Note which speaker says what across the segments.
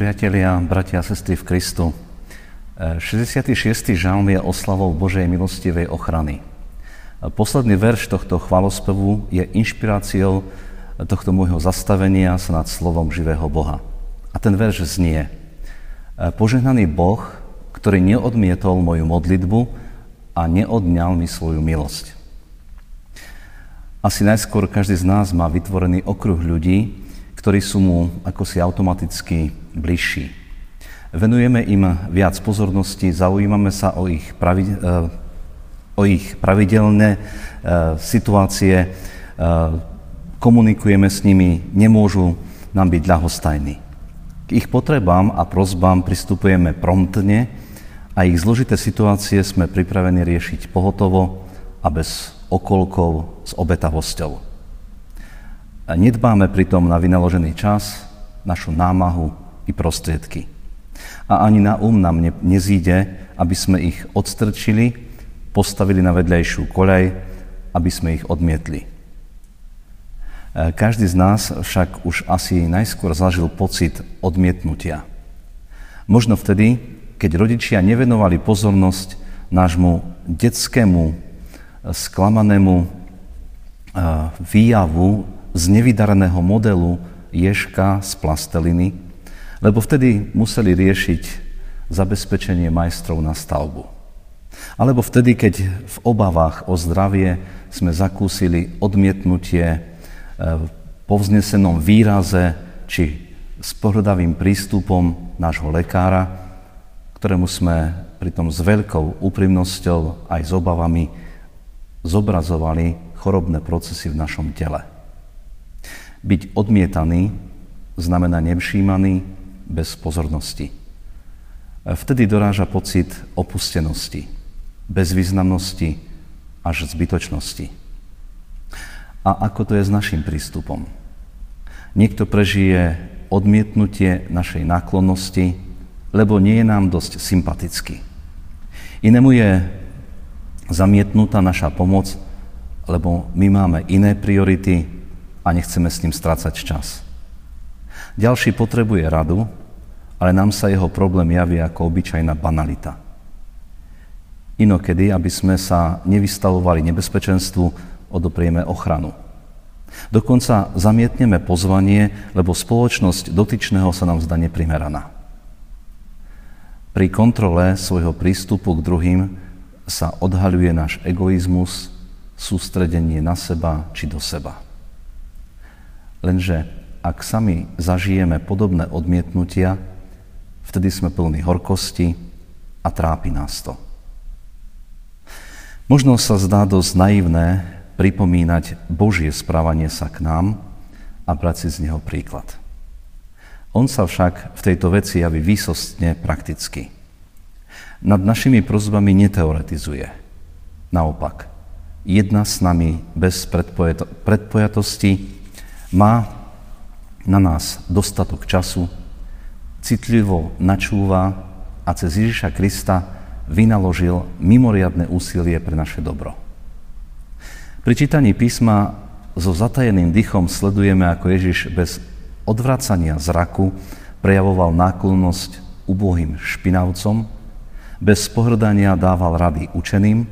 Speaker 1: Priatelia, bratia a sestry v Kristu, 66. žalm je oslavou Božej milostivej ochrany. Posledný verš tohto chválospevu je inšpiráciou tohto môjho zastavenia sa nad slovom živého Boha. A ten verš znie Požehnaný Boh, ktorý neodmietol moju modlitbu a neodňal mi svoju milosť. Asi najskôr každý z nás má vytvorený okruh ľudí, ktorí sú mu ako automaticky bližší. Venujeme im viac pozornosti, zaujímame sa o ich, pravi, eh, o ich pravidelné eh, situácie, eh, komunikujeme s nimi, nemôžu nám byť ľahostajní. K ich potrebám a prozbám pristupujeme promptne a ich zložité situácie sme pripravení riešiť pohotovo a bez okolkov s obetavosťou. Nedbáme pritom na vynaložený čas, našu námahu i prostriedky. A ani na um nám ne, nezíde, aby sme ich odstrčili, postavili na vedľajšiu koľaj, aby sme ich odmietli. E, každý z nás však už asi najskôr zažil pocit odmietnutia. Možno vtedy, keď rodičia nevenovali pozornosť nášmu detskému, e, sklamanému e, výjavu z nevydareného modelu ježka z plasteliny, lebo vtedy museli riešiť zabezpečenie majstrov na stavbu. Alebo vtedy, keď v obavách o zdravie sme zakúsili odmietnutie e, po vznesenom výraze či s pohľadavým prístupom nášho lekára, ktorému sme pritom s veľkou úprimnosťou aj s obavami zobrazovali chorobné procesy v našom tele. Byť odmietaný znamená nevšímaný bez pozornosti. Vtedy doráža pocit opustenosti, bezvýznamnosti až zbytočnosti. A ako to je s našim prístupom? Niekto prežije odmietnutie našej náklonnosti, lebo nie je nám dosť sympatický. Inému je zamietnutá naša pomoc, lebo my máme iné priority, a nechceme s ním strácať čas. Ďalší potrebuje radu, ale nám sa jeho problém javí ako obyčajná banalita. Inokedy, aby sme sa nevystavovali nebezpečenstvu, odoprieme ochranu. Dokonca zamietneme pozvanie, lebo spoločnosť dotyčného sa nám zdá neprimeraná. Pri kontrole svojho prístupu k druhým sa odhaľuje náš egoizmus, sústredenie na seba či do seba. Lenže ak sami zažijeme podobné odmietnutia, vtedy sme plní horkosti a trápi nás to. Možno sa zdá dosť naivné pripomínať Božie správanie sa k nám a brať si z neho príklad. On sa však v tejto veci javí výsostne prakticky. Nad našimi prozbami neteoretizuje. Naopak, jedna s nami bez predpojatosti má na nás dostatok času, citlivo načúva a cez Ježiša Krista vynaložil mimoriadne úsilie pre naše dobro. Pri čítaní písma so zatajeným dychom sledujeme, ako Ježiš bez odvracania zraku prejavoval náklonnosť ubohým špinavcom, bez pohrdania dával rady učeným,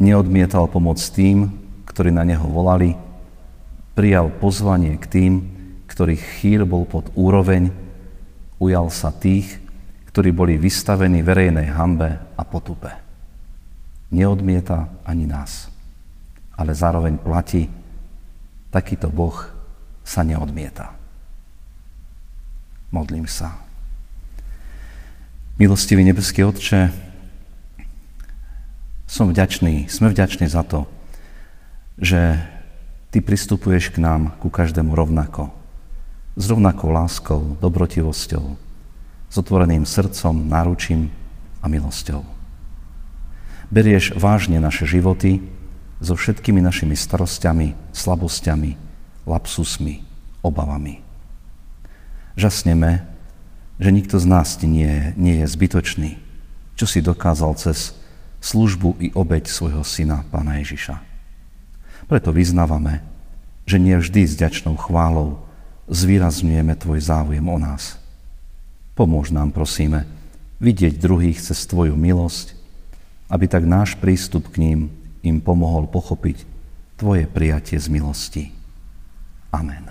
Speaker 1: neodmietal pomoc tým, ktorí na neho volali, prijal pozvanie k tým, ktorých chýr bol pod úroveň, ujal sa tých, ktorí boli vystavení verejnej hambe a potupe. Neodmieta ani nás, ale zároveň platí, takýto Boh sa neodmieta. Modlím sa. Milostivý nebeský Otče, som vďačný, sme vďační za to, že Ty pristupuješ k nám, ku každému rovnako. S rovnakou láskou, dobrotivosťou, s otvoreným srdcom, náručím a milosťou. Berieš vážne naše životy so všetkými našimi starosťami, slabosťami, lapsusmi, obavami. Žasneme, že nikto z nás nie, nie je zbytočný, čo si dokázal cez službu i obeď svojho syna, Pána Ježiša. Preto vyznávame, že nie vždy s ďačnou chválou zvýrazňujeme Tvoj záujem o nás. Pomôž nám, prosíme, vidieť druhých cez Tvoju milosť, aby tak náš prístup k ním im pomohol pochopiť Tvoje prijatie z milosti. Amen.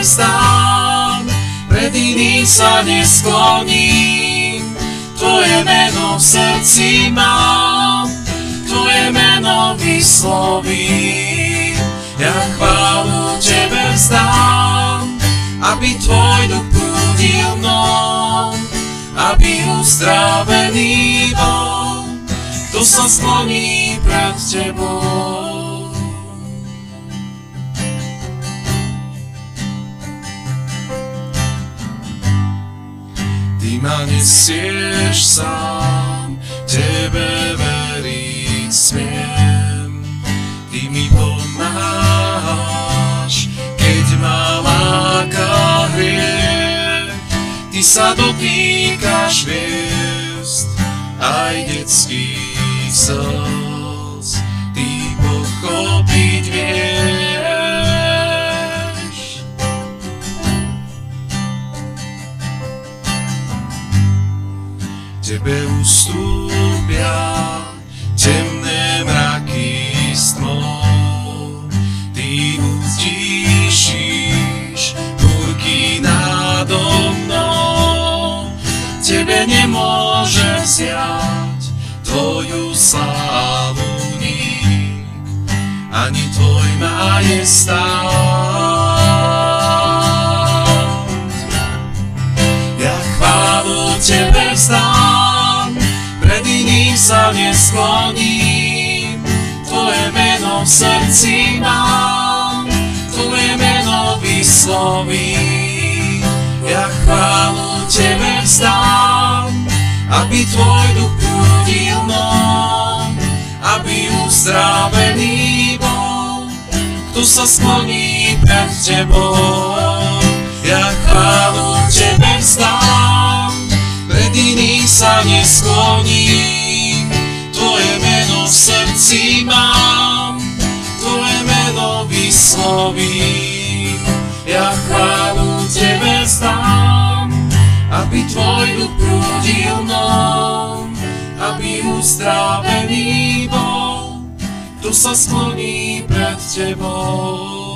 Speaker 2: tebe vzdám, pred iným sa neskloním, tvoje meno v srdci mám, tvoje meno vyslovím. Ja chválu Tebe vzdám, aby Tvoj duch prúdil mnou, aby uzdravený bol, kto sa skloní pred Tebou. Ma nesieš sám, Tebe veriť smiem, Ty mi pomáš, Ty sa dotýkaš hviezd, aj detských slz, Ty pochopiť Tebe ustúpia temné mraky s tmou, Ty utíšiš búrky nado tebe nemôže vziať tvoju slávu nik, ani tvoj majestát. Ja sa neskloním, tvoje meno v srdci mám, tvoje meno vyslovím. Ja chválu tebe vzdám, aby tvoj duch prúdil mnou, aby uzdravený bol, kto sa skloní pred tebou. Ja chválu tebe vzdám, pred iných sa neskloním, v srdci mám, tvoje meno vyslovím. Ja chválu tebe vzdám, aby tvoj duch prúdil mnou, aby uzdravený bol, kto sa skloní pred tebou.